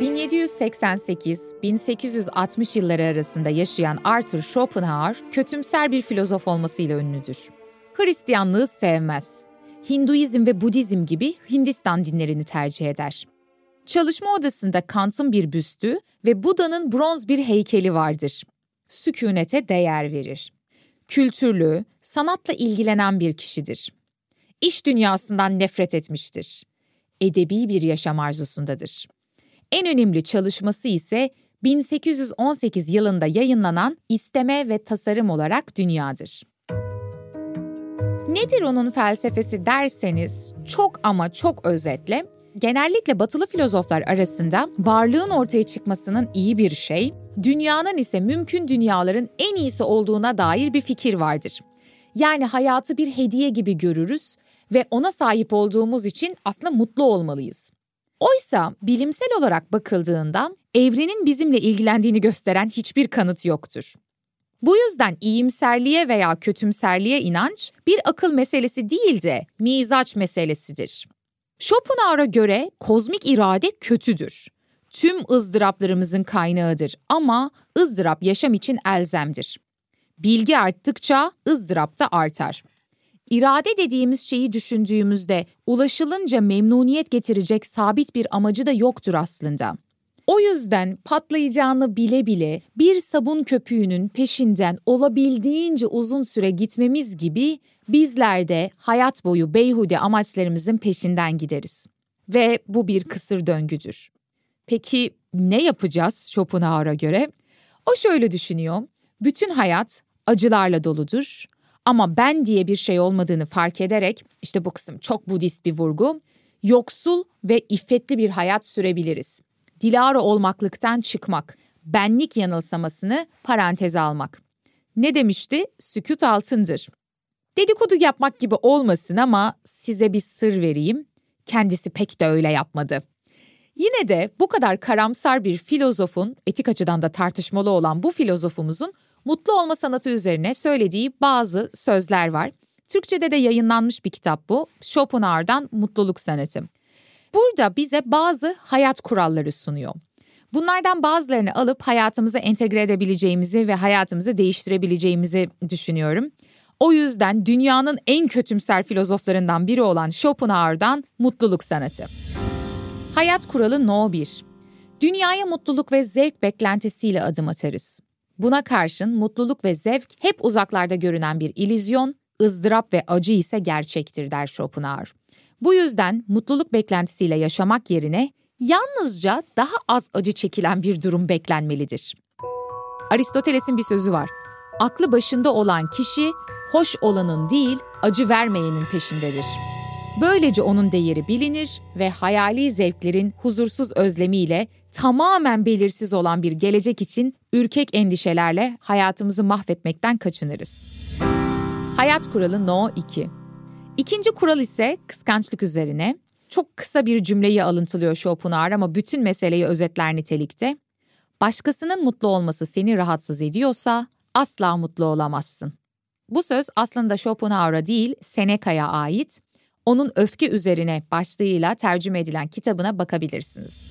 ...1788-1860 yılları arasında yaşayan Arthur Schopenhauer, kötümser bir filozof olmasıyla ünlüdür. Hristiyanlığı sevmez. Hinduizm ve Budizm gibi Hindistan dinlerini tercih eder. Çalışma odasında Kant'ın bir büstü ve Buda'nın bronz bir heykeli vardır. Sükunete değer verir. Kültürlü, sanatla ilgilenen bir kişidir. İş dünyasından nefret etmiştir. Edebi bir yaşam arzusundadır. En önemli çalışması ise 1818 yılında yayınlanan İsteme ve Tasarım olarak Dünya'dır. Nedir onun felsefesi derseniz çok ama çok özetle genellikle batılı filozoflar arasında varlığın ortaya çıkmasının iyi bir şey, dünyanın ise mümkün dünyaların en iyisi olduğuna dair bir fikir vardır. Yani hayatı bir hediye gibi görürüz ve ona sahip olduğumuz için aslında mutlu olmalıyız. Oysa bilimsel olarak bakıldığında evrenin bizimle ilgilendiğini gösteren hiçbir kanıt yoktur. Bu yüzden iyimserliğe veya kötümserliğe inanç bir akıl meselesi değil de mizaç meselesidir. Schopenhauer'a göre kozmik irade kötüdür. Tüm ızdıraplarımızın kaynağıdır ama ızdırap yaşam için elzemdir. Bilgi arttıkça ızdırap da artar. İrade dediğimiz şeyi düşündüğümüzde ulaşılınca memnuniyet getirecek sabit bir amacı da yoktur aslında. O yüzden patlayacağını bile bile bir sabun köpüğünün peşinden olabildiğince uzun süre gitmemiz gibi bizler de hayat boyu beyhude amaçlarımızın peşinden gideriz. Ve bu bir kısır döngüdür. Peki ne yapacağız Schopenhauer'a göre? O şöyle düşünüyor. Bütün hayat acılarla doludur ama ben diye bir şey olmadığını fark ederek işte bu kısım çok Budist bir vurgu. Yoksul ve iffetli bir hayat sürebiliriz. Dilara olmaklıktan çıkmak, benlik yanılsamasını paranteze almak. Ne demişti? Sükut altındır. Dedikodu yapmak gibi olmasın ama size bir sır vereyim. Kendisi pek de öyle yapmadı. Yine de bu kadar karamsar bir filozofun, etik açıdan da tartışmalı olan bu filozofumuzun mutlu olma sanatı üzerine söylediği bazı sözler var. Türkçe'de de yayınlanmış bir kitap bu. Schopenhauer'dan Mutluluk Sanatı. Burada bize bazı hayat kuralları sunuyor. Bunlardan bazılarını alıp hayatımıza entegre edebileceğimizi ve hayatımızı değiştirebileceğimizi düşünüyorum. O yüzden dünyanın en kötümser filozoflarından biri olan Schopenhauer'dan Mutluluk Sanatı. Hayat kuralı No 1. Dünyaya mutluluk ve zevk beklentisiyle adım atarız. Buna karşın mutluluk ve zevk hep uzaklarda görünen bir ilizyon, ızdırap ve acı ise gerçektir der Schopenhauer. Bu yüzden mutluluk beklentisiyle yaşamak yerine yalnızca daha az acı çekilen bir durum beklenmelidir. Aristoteles'in bir sözü var. Aklı başında olan kişi hoş olanın değil, acı vermeyenin peşindedir. Böylece onun değeri bilinir ve hayali zevklerin huzursuz özlemiyle tamamen belirsiz olan bir gelecek için ürkek endişelerle hayatımızı mahvetmekten kaçınırız. Hayat kuralı No 2 İkinci kural ise kıskançlık üzerine. Çok kısa bir cümleyi alıntılıyor Schopenhauer ama bütün meseleyi özetler nitelikte. Başkasının mutlu olması seni rahatsız ediyorsa asla mutlu olamazsın. Bu söz aslında Schopenhauer'a değil Seneca'ya ait. Onun öfke üzerine başlığıyla tercüme edilen kitabına bakabilirsiniz.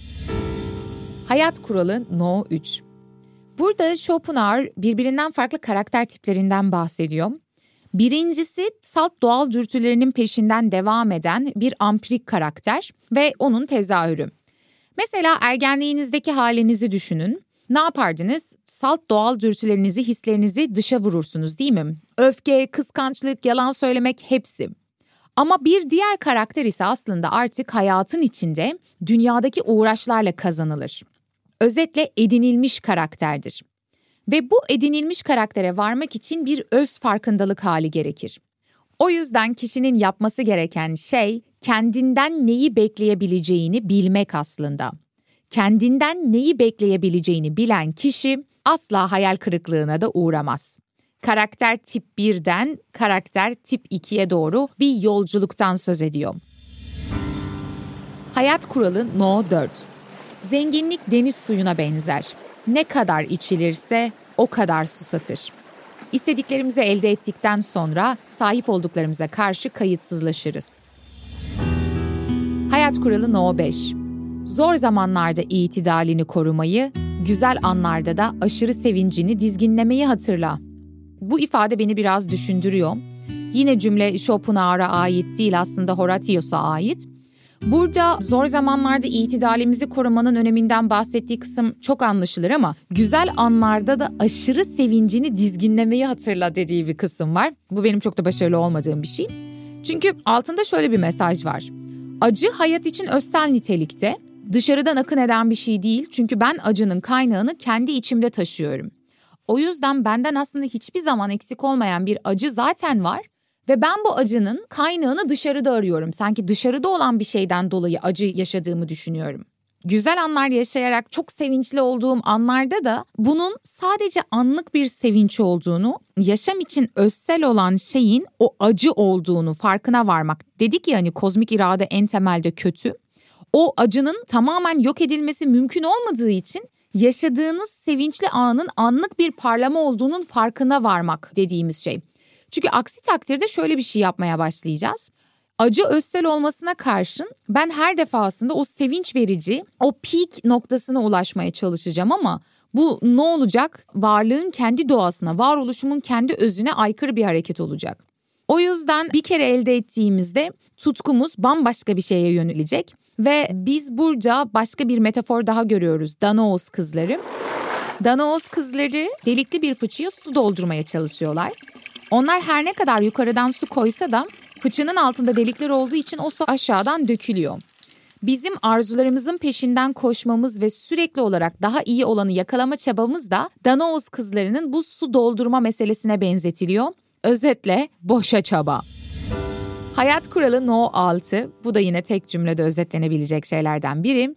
Hayat kuralı No 3 Burada Schopenhauer birbirinden farklı karakter tiplerinden bahsediyor. Birincisi salt doğal dürtülerinin peşinden devam eden bir ampirik karakter ve onun tezahürü. Mesela ergenliğinizdeki halinizi düşünün. Ne yapardınız? Salt doğal dürtülerinizi, hislerinizi dışa vurursunuz değil mi? Öfke, kıskançlık, yalan söylemek hepsi. Ama bir diğer karakter ise aslında artık hayatın içinde dünyadaki uğraşlarla kazanılır. Özetle edinilmiş karakterdir. Ve bu edinilmiş karaktere varmak için bir öz farkındalık hali gerekir. O yüzden kişinin yapması gereken şey kendinden neyi bekleyebileceğini bilmek aslında. Kendinden neyi bekleyebileceğini bilen kişi asla hayal kırıklığına da uğramaz. Karakter tip 1'den karakter tip 2'ye doğru bir yolculuktan söz ediyor. Hayat kuralı No 4. Zenginlik deniz suyuna benzer. Ne kadar içilirse o kadar susatır. İstediklerimizi elde ettikten sonra sahip olduklarımıza karşı kayıtsızlaşırız. Hayat kuralı No 5. Zor zamanlarda itidalini korumayı, güzel anlarda da aşırı sevincini dizginlemeyi hatırla. Bu ifade beni biraz düşündürüyor. Yine cümle Schopenhauer'a ait değil aslında Horatius'a ait. Burada zor zamanlarda itidalimizi korumanın öneminden bahsettiği kısım çok anlaşılır ama güzel anlarda da aşırı sevincini dizginlemeyi hatırla dediği bir kısım var. Bu benim çok da başarılı olmadığım bir şey. Çünkü altında şöyle bir mesaj var. Acı hayat için özsel nitelikte, dışarıdan akın eden bir şey değil çünkü ben acının kaynağını kendi içimde taşıyorum. O yüzden benden aslında hiçbir zaman eksik olmayan bir acı zaten var ve ben bu acının kaynağını dışarıda arıyorum. Sanki dışarıda olan bir şeyden dolayı acı yaşadığımı düşünüyorum. Güzel anlar yaşayarak çok sevinçli olduğum anlarda da bunun sadece anlık bir sevinç olduğunu, yaşam için özsel olan şeyin o acı olduğunu farkına varmak. Dedik ya hani kozmik irade en temelde kötü. O acının tamamen yok edilmesi mümkün olmadığı için yaşadığınız sevinçli anın anlık bir parlama olduğunun farkına varmak dediğimiz şey. Çünkü aksi takdirde şöyle bir şey yapmaya başlayacağız. Acı özsel olmasına karşın ben her defasında o sevinç verici, o peak noktasına ulaşmaya çalışacağım ama bu ne olacak? Varlığın kendi doğasına, varoluşumun kendi özüne aykırı bir hareket olacak. O yüzden bir kere elde ettiğimizde tutkumuz bambaşka bir şeye yönelecek ve biz burada başka bir metafor daha görüyoruz. Danaos kızları. Danaos kızları delikli bir fıçıya su doldurmaya çalışıyorlar. Onlar her ne kadar yukarıdan su koysa da fıçının altında delikler olduğu için o su aşağıdan dökülüyor. Bizim arzularımızın peşinden koşmamız ve sürekli olarak daha iyi olanı yakalama çabamız da Danaos kızlarının bu su doldurma meselesine benzetiliyor. Özetle boşa çaba. Hayat kuralı No 6. Bu da yine tek cümlede özetlenebilecek şeylerden biri.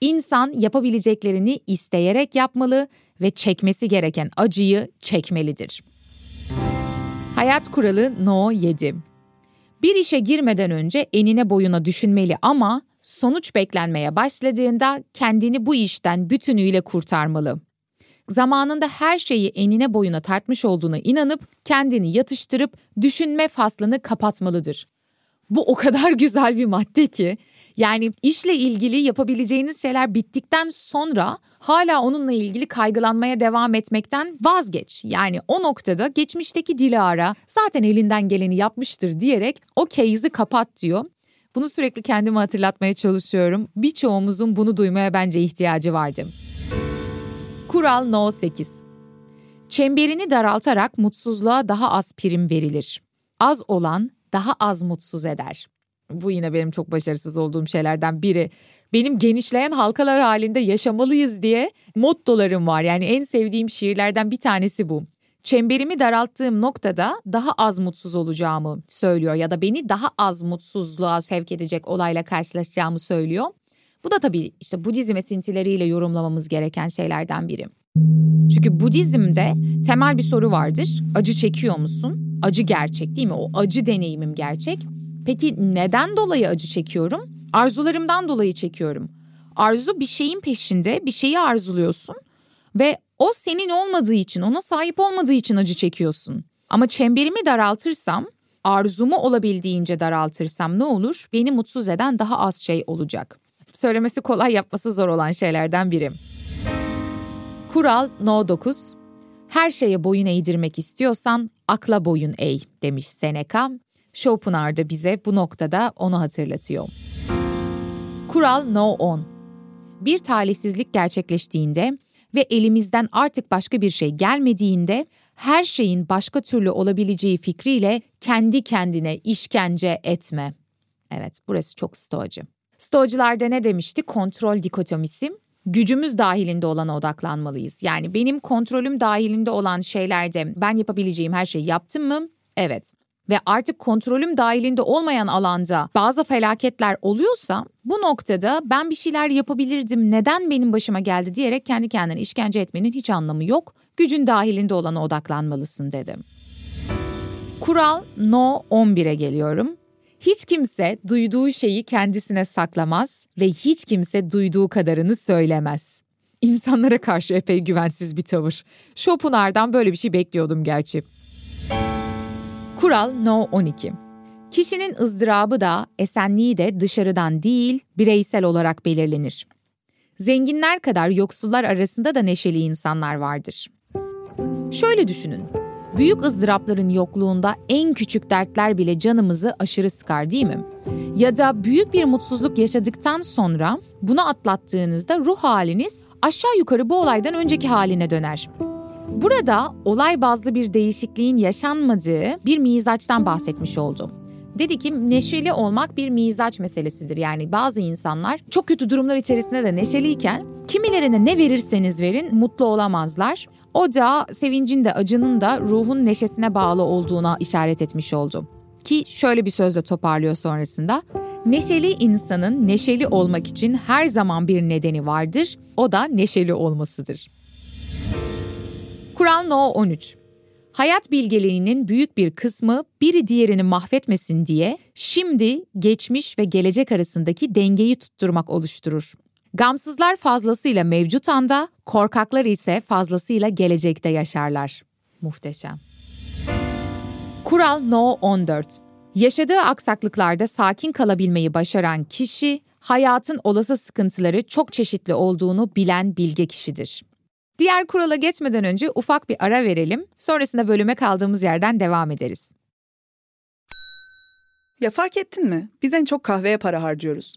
İnsan yapabileceklerini isteyerek yapmalı ve çekmesi gereken acıyı çekmelidir. Hayat kuralı No 7. Bir işe girmeden önce enine boyuna düşünmeli ama sonuç beklenmeye başladığında kendini bu işten bütünüyle kurtarmalı. Zamanında her şeyi enine boyuna tartmış olduğuna inanıp kendini yatıştırıp düşünme faslını kapatmalıdır. Bu o kadar güzel bir madde ki yani işle ilgili yapabileceğiniz şeyler bittikten sonra hala onunla ilgili kaygılanmaya devam etmekten vazgeç. Yani o noktada geçmişteki Dilara zaten elinden geleni yapmıştır diyerek o case'i kapat diyor. Bunu sürekli kendime hatırlatmaya çalışıyorum. Birçoğumuzun bunu duymaya bence ihtiyacı vardı. Kural No 8. Çemberini daraltarak mutsuzluğa daha az prim verilir. Az olan daha az mutsuz eder. Bu yine benim çok başarısız olduğum şeylerden biri. Benim genişleyen halkalar halinde yaşamalıyız diye mottolarım var. Yani en sevdiğim şiirlerden bir tanesi bu. Çemberimi daralttığım noktada daha az mutsuz olacağımı söylüyor ya da beni daha az mutsuzluğa sevk edecek olayla karşılaşacağımı söylüyor. Bu da tabii işte Budizm esintileriyle yorumlamamız gereken şeylerden biri. Çünkü Budizm'de temel bir soru vardır. Acı çekiyor musun? Acı gerçek değil mi? O acı deneyimim gerçek. Peki neden dolayı acı çekiyorum? Arzularımdan dolayı çekiyorum. Arzu bir şeyin peşinde, bir şeyi arzuluyorsun ve o senin olmadığı için, ona sahip olmadığı için acı çekiyorsun. Ama çemberimi daraltırsam, arzumu olabildiğince daraltırsam ne olur? Beni mutsuz eden daha az şey olacak. Söylemesi kolay, yapması zor olan şeylerden biri. Kural No 9. Her şeye boyun eğdirmek istiyorsan akla boyun eğ demiş Seneca. Schopenhauer da bize bu noktada onu hatırlatıyor. Kural No 10. Bir talihsizlik gerçekleştiğinde ve elimizden artık başka bir şey gelmediğinde her şeyin başka türlü olabileceği fikriyle kendi kendine işkence etme. Evet, burası çok stoacı. Stoacılarda ne demişti? Kontrol dikotomisi. Gücümüz dahilinde olana odaklanmalıyız. Yani benim kontrolüm dahilinde olan şeylerde ben yapabileceğim her şeyi yaptım mı? Evet ve artık kontrolüm dahilinde olmayan alanda bazı felaketler oluyorsa bu noktada ben bir şeyler yapabilirdim neden benim başıma geldi diyerek kendi kendine işkence etmenin hiç anlamı yok. Gücün dahilinde olana odaklanmalısın dedim. Kural No 11'e geliyorum. Hiç kimse duyduğu şeyi kendisine saklamaz ve hiç kimse duyduğu kadarını söylemez. İnsanlara karşı epey güvensiz bir tavır. Schopenhauer'dan böyle bir şey bekliyordum gerçi. Kural No 12. Kişinin ızdırabı da, esenliği de dışarıdan değil, bireysel olarak belirlenir. Zenginler kadar yoksullar arasında da neşeli insanlar vardır. Şöyle düşünün. Büyük ızdırapların yokluğunda en küçük dertler bile canımızı aşırı sıkar değil mi? Ya da büyük bir mutsuzluk yaşadıktan sonra bunu atlattığınızda ruh haliniz aşağı yukarı bu olaydan önceki haline döner. Burada olay bazlı bir değişikliğin yaşanmadığı bir mizaçtan bahsetmiş oldu. Dedi ki neşeli olmak bir mizaç meselesidir. Yani bazı insanlar çok kötü durumlar içerisinde de neşeliyken kimilerine ne verirseniz verin mutlu olamazlar. O da sevincin de acının da ruhun neşesine bağlı olduğuna işaret etmiş oldu. Ki şöyle bir sözle toparlıyor sonrasında. Neşeli insanın neşeli olmak için her zaman bir nedeni vardır. O da neşeli olmasıdır. Kural No 13. Hayat bilgeliğinin büyük bir kısmı biri diğerini mahvetmesin diye şimdi, geçmiş ve gelecek arasındaki dengeyi tutturmak oluşturur. Gamsızlar fazlasıyla mevcut anda, korkaklar ise fazlasıyla gelecekte yaşarlar. Muhteşem. Kural No 14. Yaşadığı aksaklıklarda sakin kalabilmeyi başaran kişi, hayatın olası sıkıntıları çok çeşitli olduğunu bilen bilge kişidir. Diğer kurala geçmeden önce ufak bir ara verelim. Sonrasında bölüme kaldığımız yerden devam ederiz. Ya fark ettin mi? Biz en çok kahveye para harcıyoruz.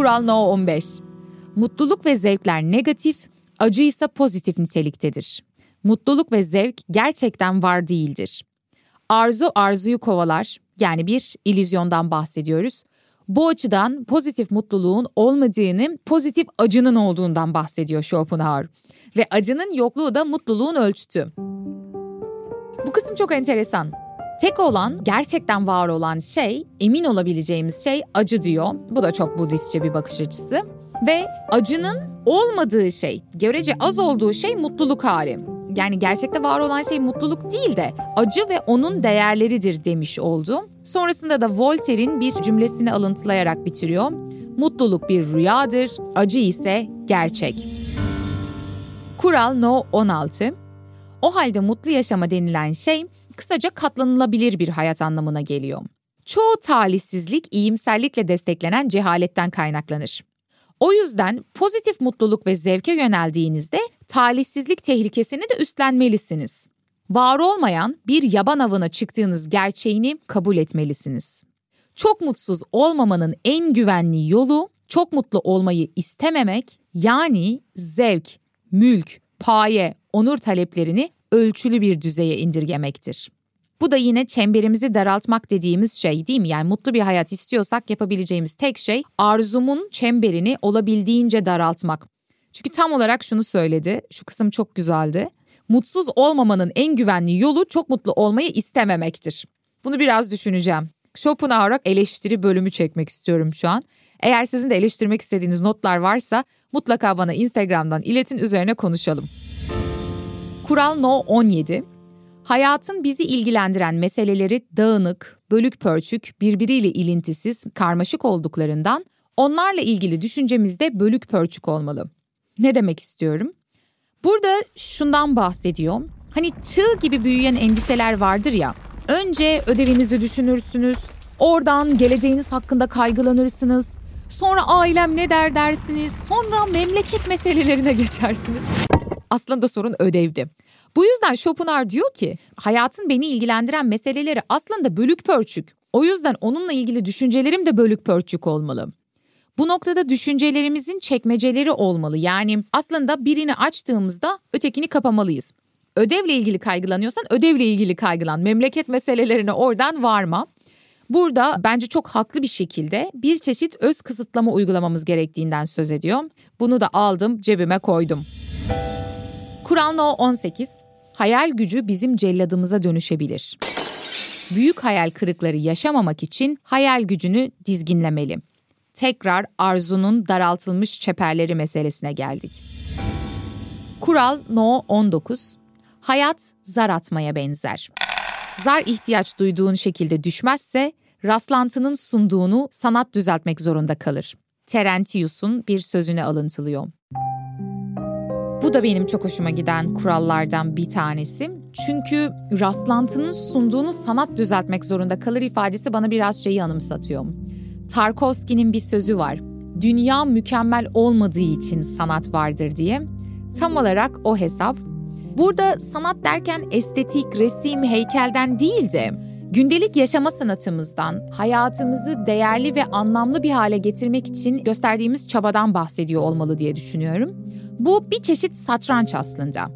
Kural No 15. Mutluluk ve zevkler negatif, acı ise pozitif niteliktedir. Mutluluk ve zevk gerçekten var değildir. Arzu arzuyu kovalar, yani bir illüzyondan bahsediyoruz. Bu açıdan pozitif mutluluğun olmadığını, pozitif acının olduğundan bahsediyor Schopenhauer. Ve acının yokluğu da mutluluğun ölçütü. Bu kısım çok enteresan. Tek olan, gerçekten var olan şey, emin olabileceğimiz şey acı diyor. Bu da çok Budistçe bir bakış açısı. Ve acının olmadığı şey, görece az olduğu şey mutluluk hali. Yani gerçekte var olan şey mutluluk değil de acı ve onun değerleridir demiş oldu. Sonrasında da Voltaire'in bir cümlesini alıntılayarak bitiriyor. Mutluluk bir rüyadır, acı ise gerçek. Kural No 16. O halde mutlu yaşama denilen şey kısaca katlanılabilir bir hayat anlamına geliyor. Çoğu talihsizlik iyimserlikle desteklenen cehaletten kaynaklanır. O yüzden pozitif mutluluk ve zevke yöneldiğinizde talihsizlik tehlikesini de üstlenmelisiniz. Var olmayan bir yaban avına çıktığınız gerçeğini kabul etmelisiniz. Çok mutsuz olmamanın en güvenli yolu çok mutlu olmayı istememek yani zevk, mülk, paye, onur taleplerini ölçülü bir düzeye indirgemektir. Bu da yine çemberimizi daraltmak dediğimiz şey değil mi? Yani mutlu bir hayat istiyorsak yapabileceğimiz tek şey arzumun çemberini olabildiğince daraltmak. Çünkü tam olarak şunu söyledi. Şu kısım çok güzeldi. Mutsuz olmamanın en güvenli yolu çok mutlu olmayı istememektir. Bunu biraz düşüneceğim. Schopenhauer'a eleştiri bölümü çekmek istiyorum şu an. Eğer sizin de eleştirmek istediğiniz notlar varsa mutlaka bana Instagram'dan iletin üzerine konuşalım. Kural No 17. Hayatın bizi ilgilendiren meseleleri dağınık, bölük pörçük, birbiriyle ilintisiz, karmaşık olduklarından onlarla ilgili düşüncemizde bölük pörçük olmalı. Ne demek istiyorum? Burada şundan bahsediyor. Hani çığ gibi büyüyen endişeler vardır ya. Önce ödevinizi düşünürsünüz, oradan geleceğiniz hakkında kaygılanırsınız. Sonra ailem ne der dersiniz, sonra memleket meselelerine geçersiniz. Aslında sorun ödevdi. Bu yüzden Schopenhauer diyor ki hayatın beni ilgilendiren meseleleri aslında bölük pörçük. O yüzden onunla ilgili düşüncelerim de bölük pörçük olmalı. Bu noktada düşüncelerimizin çekmeceleri olmalı. Yani aslında birini açtığımızda ötekini kapamalıyız. Ödevle ilgili kaygılanıyorsan ödevle ilgili kaygılan. Memleket meselelerine oradan varma. Burada bence çok haklı bir şekilde bir çeşit öz kısıtlama uygulamamız gerektiğinden söz ediyor. Bunu da aldım cebime koydum. Kural No 18. Hayal gücü bizim celladımıza dönüşebilir. Büyük hayal kırıkları yaşamamak için hayal gücünü dizginlemeli. Tekrar arzunun daraltılmış çeperleri meselesine geldik. Kural No 19. Hayat zar atmaya benzer. Zar ihtiyaç duyduğun şekilde düşmezse rastlantının sunduğunu sanat düzeltmek zorunda kalır. Terentius'un bir sözüne alıntılıyor. Bu da benim çok hoşuma giden kurallardan bir tanesi. Çünkü rastlantının sunduğunu sanat düzeltmek zorunda kalır ifadesi bana biraz şeyi anımsatıyor. Tarkovski'nin bir sözü var. Dünya mükemmel olmadığı için sanat vardır diye. Tam olarak o hesap. Burada sanat derken estetik, resim, heykelden değil de gündelik yaşama sanatımızdan, hayatımızı değerli ve anlamlı bir hale getirmek için gösterdiğimiz çabadan bahsediyor olmalı diye düşünüyorum. Bu bir çeşit satranç aslında.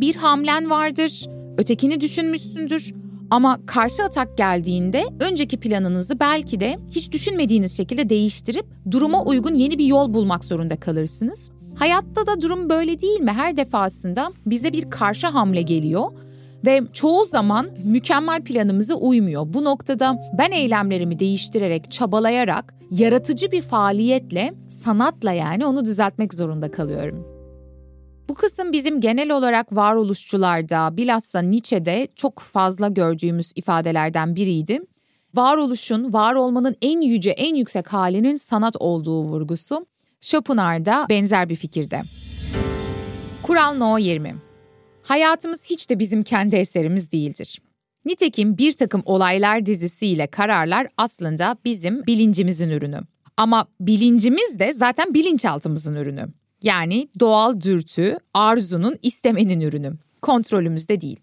Bir hamlen vardır, ötekini düşünmüşsündür ama karşı atak geldiğinde önceki planınızı belki de hiç düşünmediğiniz şekilde değiştirip duruma uygun yeni bir yol bulmak zorunda kalırsınız. Hayatta da durum böyle değil mi? Her defasında bize bir karşı hamle geliyor ve çoğu zaman mükemmel planımıza uymuyor. Bu noktada ben eylemlerimi değiştirerek, çabalayarak, yaratıcı bir faaliyetle, sanatla yani onu düzeltmek zorunda kalıyorum. Bu kısım bizim genel olarak varoluşçularda, bilhassa Nietzsche'de çok fazla gördüğümüz ifadelerden biriydi. Varoluşun, var olmanın en yüce, en yüksek halinin sanat olduğu vurgusu. Schopenhauer da benzer bir fikirde. Kural No 20 Hayatımız hiç de bizim kendi eserimiz değildir. Nitekim bir takım olaylar dizisiyle kararlar aslında bizim bilincimizin ürünü. Ama bilincimiz de zaten bilinçaltımızın ürünü. Yani doğal dürtü, arzunun, istemenin ürünü. Kontrolümüzde değil.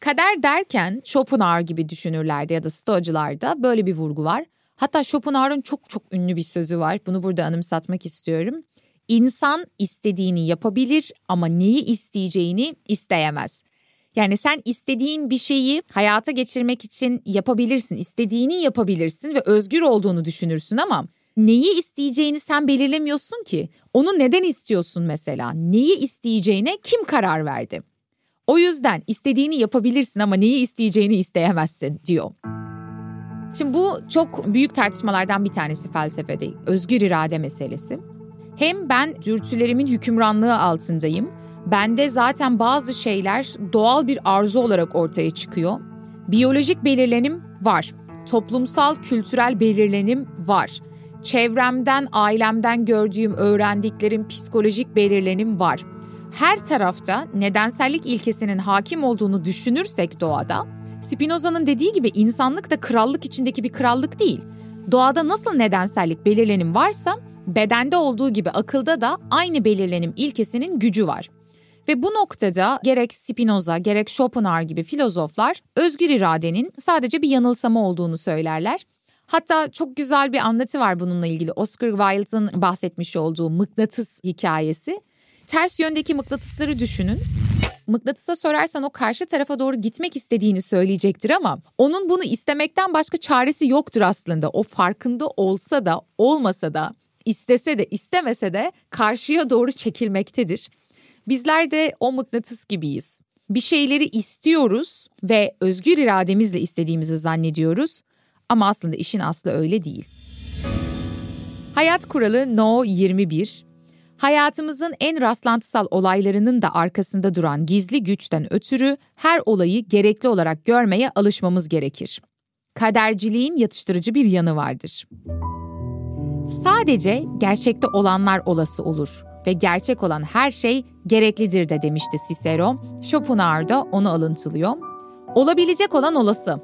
Kader derken Schopenhauer gibi düşünürlerde ya da Stoacılarda böyle bir vurgu var. Hatta Schopenhauer'ın çok çok ünlü bir sözü var. Bunu burada anımsatmak istiyorum. İnsan istediğini yapabilir ama neyi isteyeceğini isteyemez. Yani sen istediğin bir şeyi hayata geçirmek için yapabilirsin, istediğini yapabilirsin ve özgür olduğunu düşünürsün ama neyi isteyeceğini sen belirlemiyorsun ki. Onu neden istiyorsun mesela? Neyi isteyeceğine kim karar verdi? O yüzden istediğini yapabilirsin ama neyi isteyeceğini isteyemezsin diyor. Şimdi bu çok büyük tartışmalardan bir tanesi felsefede. Özgür irade meselesi. Hem ben dürtülerimin hükümranlığı altındayım. Bende zaten bazı şeyler doğal bir arzu olarak ortaya çıkıyor. Biyolojik belirlenim var. Toplumsal, kültürel belirlenim var. Çevremden, ailemden gördüğüm, öğrendiklerim psikolojik belirlenim var. Her tarafta nedensellik ilkesinin hakim olduğunu düşünürsek doğada, Spinoza'nın dediği gibi insanlık da krallık içindeki bir krallık değil. Doğada nasıl nedensellik belirlenim varsa bedende olduğu gibi akılda da aynı belirlenim ilkesinin gücü var. Ve bu noktada gerek Spinoza gerek Schopenhauer gibi filozoflar özgür iradenin sadece bir yanılsama olduğunu söylerler. Hatta çok güzel bir anlatı var bununla ilgili. Oscar Wilde'ın bahsetmiş olduğu mıknatıs hikayesi. Ters yöndeki mıknatısları düşünün. Mıknatısa sorarsan o karşı tarafa doğru gitmek istediğini söyleyecektir ama onun bunu istemekten başka çaresi yoktur aslında. O farkında olsa da olmasa da istese de istemese de karşıya doğru çekilmektedir. Bizler de o mıknatıs gibiyiz. Bir şeyleri istiyoruz ve özgür irademizle istediğimizi zannediyoruz ama aslında işin aslı öyle değil. Hayat kuralı No 21 Hayatımızın en rastlantısal olaylarının da arkasında duran gizli güçten ötürü her olayı gerekli olarak görmeye alışmamız gerekir. Kaderciliğin yatıştırıcı bir yanı vardır. Sadece gerçekte olanlar olası olur ve gerçek olan her şey gereklidir de demişti Cicero. Schopenhauer da onu alıntılıyor. Olabilecek olan olası.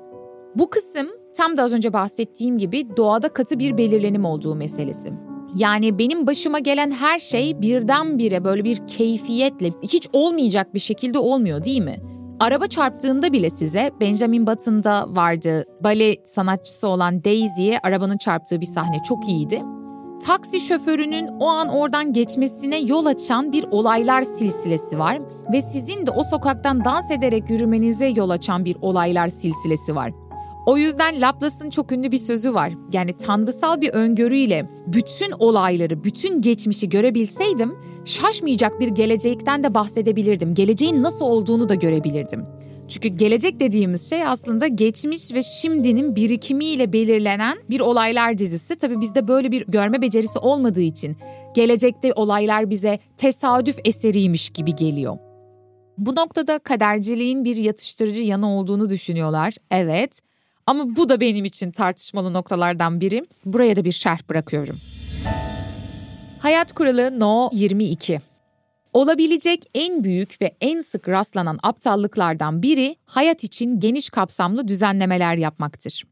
Bu kısım tam da az önce bahsettiğim gibi doğada katı bir belirlenim olduğu meselesi. Yani benim başıma gelen her şey birdenbire böyle bir keyfiyetle hiç olmayacak bir şekilde olmuyor değil mi? Araba çarptığında bile size Benjamin Button'da vardı. Bale sanatçısı olan Daisy'ye arabanın çarptığı bir sahne çok iyiydi. Taksi şoförünün o an oradan geçmesine yol açan bir olaylar silsilesi var ve sizin de o sokaktan dans ederek yürümenize yol açan bir olaylar silsilesi var. O yüzden Laplace'ın çok ünlü bir sözü var. Yani tanrısal bir öngörüyle bütün olayları, bütün geçmişi görebilseydim şaşmayacak bir gelecekten de bahsedebilirdim. Geleceğin nasıl olduğunu da görebilirdim. Çünkü gelecek dediğimiz şey aslında geçmiş ve şimdinin birikimiyle belirlenen bir olaylar dizisi. Tabii bizde böyle bir görme becerisi olmadığı için gelecekte olaylar bize tesadüf eseriymiş gibi geliyor. Bu noktada kaderciliğin bir yatıştırıcı yanı olduğunu düşünüyorlar. Evet. Ama bu da benim için tartışmalı noktalardan biri. Buraya da bir şerh bırakıyorum. Hayat kuralı No 22. Olabilecek en büyük ve en sık rastlanan aptallıklardan biri hayat için geniş kapsamlı düzenlemeler yapmaktır.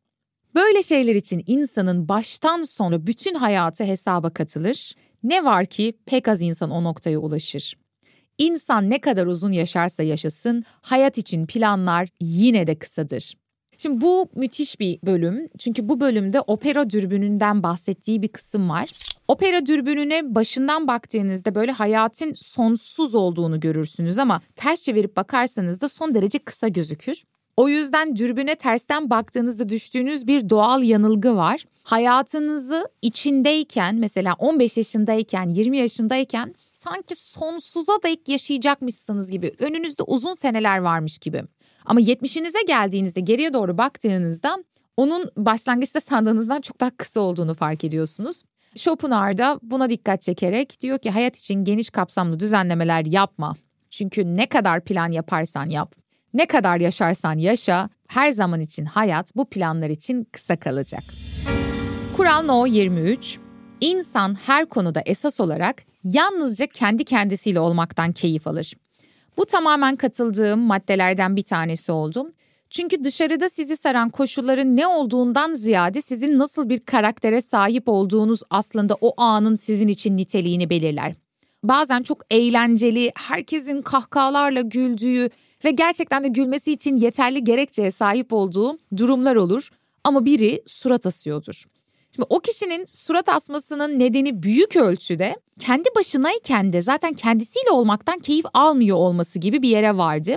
Böyle şeyler için insanın baştan sona bütün hayatı hesaba katılır. Ne var ki pek az insan o noktaya ulaşır. İnsan ne kadar uzun yaşarsa yaşasın hayat için planlar yine de kısadır. Şimdi bu müthiş bir bölüm. Çünkü bu bölümde opera dürbününden bahsettiği bir kısım var. Opera dürbününe başından baktığınızda böyle hayatın sonsuz olduğunu görürsünüz ama ters çevirip bakarsanız da son derece kısa gözükür. O yüzden dürbüne tersten baktığınızda düştüğünüz bir doğal yanılgı var. Hayatınızı içindeyken mesela 15 yaşındayken 20 yaşındayken sanki sonsuza dek yaşayacakmışsınız gibi önünüzde uzun seneler varmış gibi. Ama 70'inize geldiğinizde geriye doğru baktığınızda onun başlangıçta sandığınızdan çok daha kısa olduğunu fark ediyorsunuz. Schopenhauer da buna dikkat çekerek diyor ki hayat için geniş kapsamlı düzenlemeler yapma. Çünkü ne kadar plan yaparsan yap, ne kadar yaşarsan yaşa, her zaman için hayat bu planlar için kısa kalacak. Kural No 23 İnsan her konuda esas olarak yalnızca kendi kendisiyle olmaktan keyif alır. Bu tamamen katıldığım maddelerden bir tanesi oldu. Çünkü dışarıda sizi saran koşulların ne olduğundan ziyade sizin nasıl bir karaktere sahip olduğunuz aslında o anın sizin için niteliğini belirler. Bazen çok eğlenceli, herkesin kahkahalarla güldüğü ve gerçekten de gülmesi için yeterli gerekçeye sahip olduğu durumlar olur ama biri surat asıyordur. Şimdi o kişinin surat asmasının nedeni büyük ölçüde kendi başınayken de zaten kendisiyle olmaktan keyif almıyor olması gibi bir yere vardı.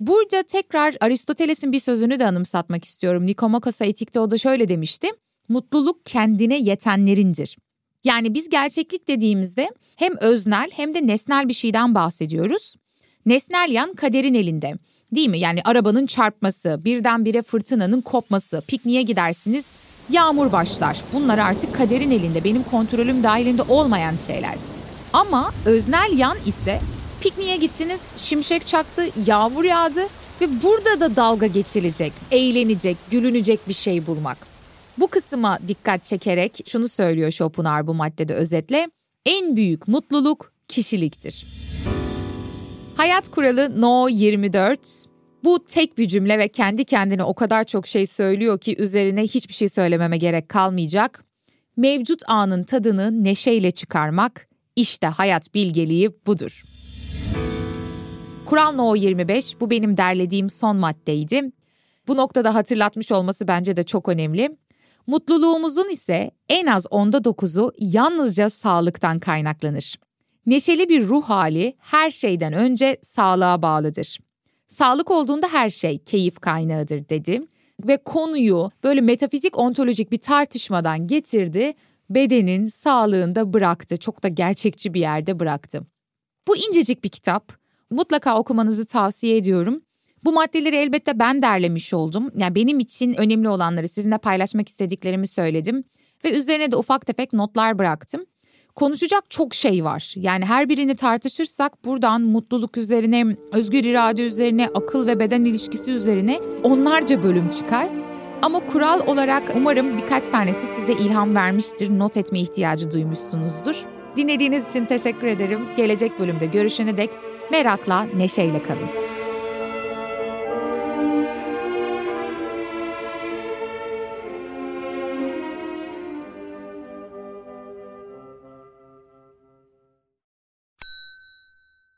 Burada tekrar Aristoteles'in bir sözünü de anımsatmak istiyorum. Nikomakos'a etikte o da şöyle demişti. Mutluluk kendine yetenlerindir. Yani biz gerçeklik dediğimizde hem öznel hem de nesnel bir şeyden bahsediyoruz. Nesnel yan kaderin elinde. Değil mi? Yani arabanın çarpması, birdenbire fırtınanın kopması, pikniğe gidersiniz, yağmur başlar. Bunlar artık kaderin elinde, benim kontrolüm dahilinde olmayan şeyler. Ama öznel yan ise pikniğe gittiniz, şimşek çaktı, yağmur yağdı ve burada da dalga geçilecek, eğlenecek, gülünecek bir şey bulmak. Bu kısma dikkat çekerek şunu söylüyor Schopenhauer bu maddede özetle. En büyük mutluluk kişiliktir. Hayat kuralı No 24. Bu tek bir cümle ve kendi kendine o kadar çok şey söylüyor ki üzerine hiçbir şey söylememe gerek kalmayacak. Mevcut anın tadını neşeyle çıkarmak, işte hayat bilgeliği budur. Kural No 25 bu benim derlediğim son maddeydi. Bu noktada hatırlatmış olması bence de çok önemli. Mutluluğumuzun ise en az onda dokuzu yalnızca sağlıktan kaynaklanır. Neşeli bir ruh hali her şeyden önce sağlığa bağlıdır. Sağlık olduğunda her şey keyif kaynağıdır dedi ve konuyu böyle metafizik ontolojik bir tartışmadan getirdi, bedenin sağlığında bıraktı. Çok da gerçekçi bir yerde bıraktı. Bu incecik bir kitap. mutlaka okumanızı tavsiye ediyorum. Bu maddeleri elbette ben derlemiş oldum. Yani benim için önemli olanları sizinle paylaşmak istediklerimi söyledim ve üzerine de ufak tefek notlar bıraktım. Konuşacak çok şey var. Yani her birini tartışırsak buradan mutluluk üzerine, özgür irade üzerine, akıl ve beden ilişkisi üzerine onlarca bölüm çıkar. Ama kural olarak umarım birkaç tanesi size ilham vermiştir, not etme ihtiyacı duymuşsunuzdur. Dinlediğiniz için teşekkür ederim. Gelecek bölümde görüşene dek merakla, neşeyle kalın.